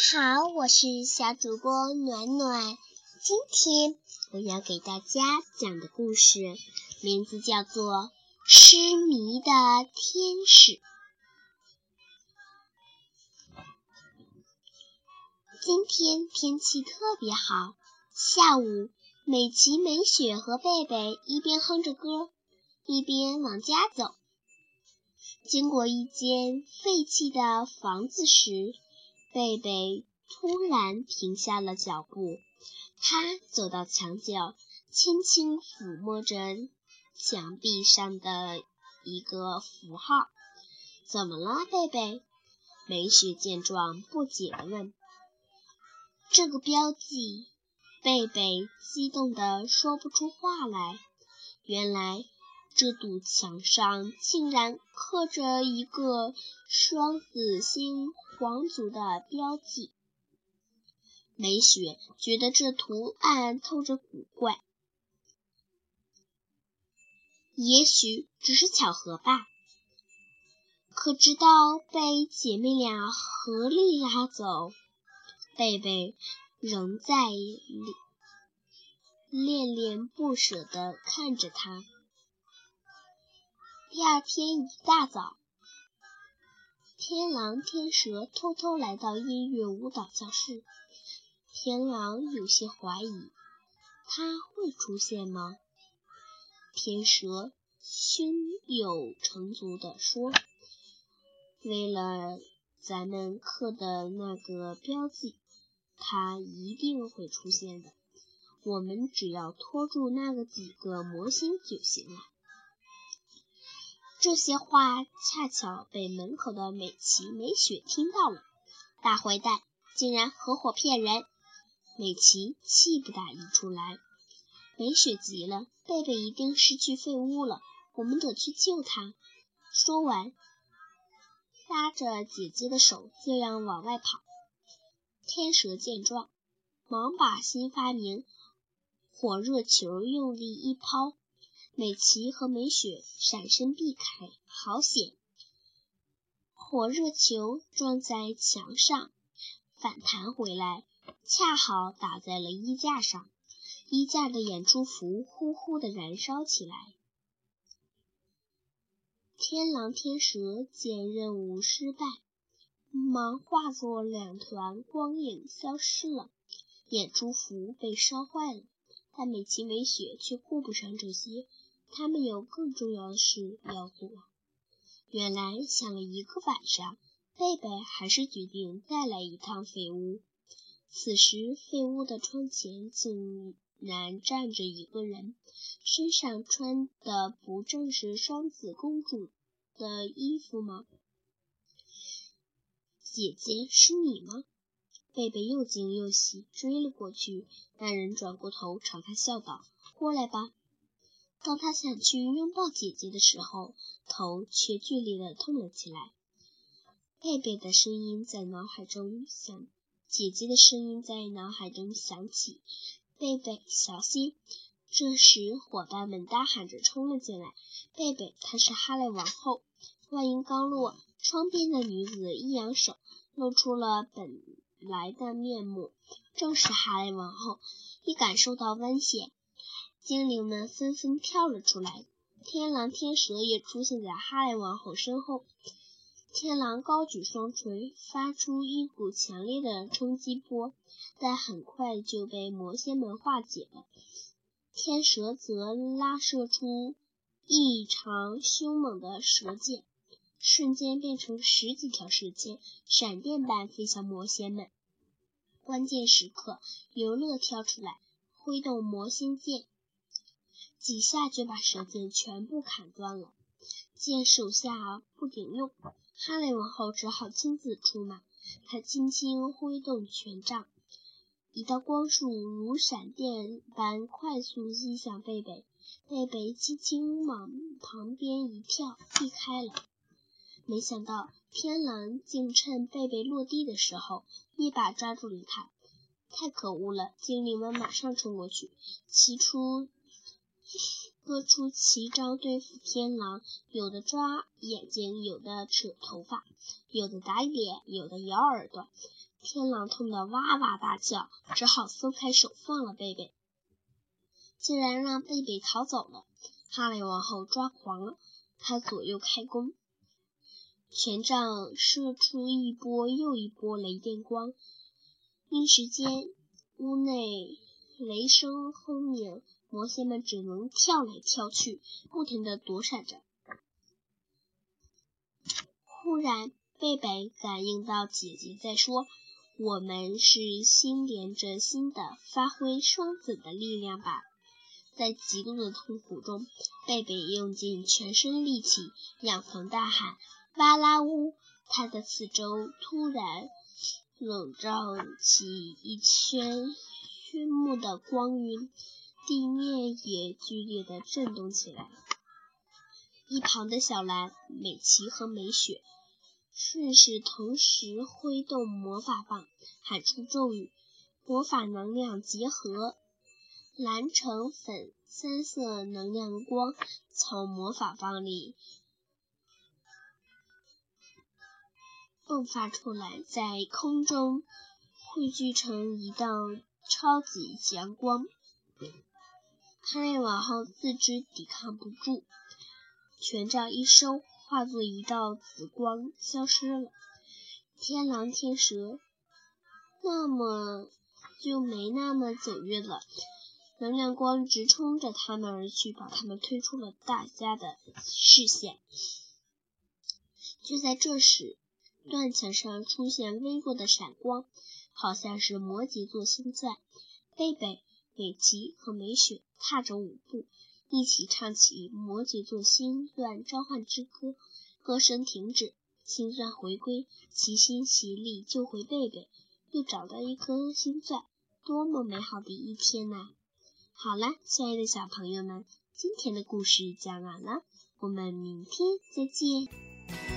好，我是小主播暖暖。今天我要给大家讲的故事名字叫做《痴迷的天使》。今天天气特别好，下午，美琪、美雪和贝贝一边哼着歌，一边往家走。经过一间废弃的房子时，贝贝突然停下了脚步，他走到墙角，轻轻抚摸着墙壁上的一个符号。“怎么了，贝贝？”梅雪见状不解地问。“这个标记。”贝贝激动地说不出话来。原来。这堵墙上竟然刻着一个双子星皇族的标记。梅雪觉得这图案透着古怪，也许只是巧合吧。可直到被姐妹俩合力拉走，贝贝仍在恋恋不舍地看着他。第二天一大早，天狼、天蛇偷偷来到音乐舞蹈教室。天狼有些怀疑，他会出现吗？天蛇胸有成竹地说：“为了咱们刻的那个标记，他一定会出现的。我们只要拖住那个几个魔星就行了。”这些话恰巧被门口的美琪、美雪听到了。大坏蛋竟然合伙骗人！美琪气不打一处来。美雪急了：“贝贝一定失去废物了，我们得去救他。”说完，拉着姐姐的手就要往外跑。天蛇见状，忙把新发明——火热球用力一抛。美琪和美雪闪身避开，好险！火热球撞在墙上，反弹回来，恰好打在了衣架上，衣架的演出服呼呼的燃烧起来。天狼、天蛇见任务失败，忙化作两团光影消失了，演出服被烧坏了，但美琪、美雪却顾不上这些。他们有更重要的事要做。原来想了一个晚上，贝贝还是决定再来一趟废屋。此时，废屋的窗前竟然站着一个人，身上穿的不正是双子公主的衣服吗？姐姐，是你吗？贝贝又惊又喜，追了过去。那人转过头朝他笑道：“过来吧。”当他想去拥抱姐姐的时候，头却剧烈的痛了起来。贝贝的声音在脑海中响，姐姐的声音在脑海中响起：“贝贝，小心！”这时，伙伴们大喊着冲了进来。贝贝，她是哈雷王后。话音刚落，窗边的女子一扬手，露出了本来的面目，正是哈雷王后。一感受到危险。精灵们纷纷跳了出来，天狼、天蛇也出现在哈雷王后身后。天狼高举双锤，发出一股强烈的冲击波，但很快就被魔仙们化解了。天蛇则拉射出异常凶猛的蛇箭，瞬间变成十几条蛇箭，闪电般飞向魔仙们。关键时刻，游乐跳出来，挥动魔仙剑。几下就把蛇箭全部砍断了，见手下不顶用，哈雷王后只好亲自出马。她轻轻挥动权杖，一道光束如闪电般快速击向贝贝。贝贝轻轻往旁边一跳，避开了。没想到天狼竟趁贝贝落地的时候，一把抓住了他。太可恶了！精灵们马上冲过去，起初。各出奇招对付天狼，有的抓眼睛，有的扯头发，有的打脸，有的咬耳朵。天狼痛得哇哇大叫，只好松开手放了贝贝。竟然让贝贝逃走了，哈雷王后抓狂了，她左右开弓，权杖射出一波又一波雷电光，一时间屋内雷声轰鸣，魔仙们只能跳来跳去，不停地躲闪着。忽然，贝贝感应到姐姐在说：“我们是心连着心的，发挥双子的力量吧。”在极度的痛苦中，贝贝用尽全身力气，仰头大喊：“哇啦呜！”他的四周突然笼罩起一圈炫目的光晕，地面也剧烈的震动起来。一旁的小兰、美琪和美雪顺势同时挥动魔法棒，喊出咒语，魔法能量结合。蓝、橙、粉三色能量光从魔法棒里迸发出来，在空中汇聚成一道超级强光。哈雷王后自知抵抗不住，权杖一收，化作一道紫光消失了。天狼、天蛇那么就没那么走运了。能量光直冲着他们而去，把他们推出了大家的视线。就在这时，断墙上出现微弱的闪光，好像是摩羯座星钻。贝贝、美琪和美雪踏着舞步，一起唱起摩羯座星钻召唤之歌。歌声停止，星钻回归，齐心协力救回贝贝，又找到一颗星钻。多么美好的一天呐！好了，亲爱的小朋友们，今天的故事讲完了，我们明天再见。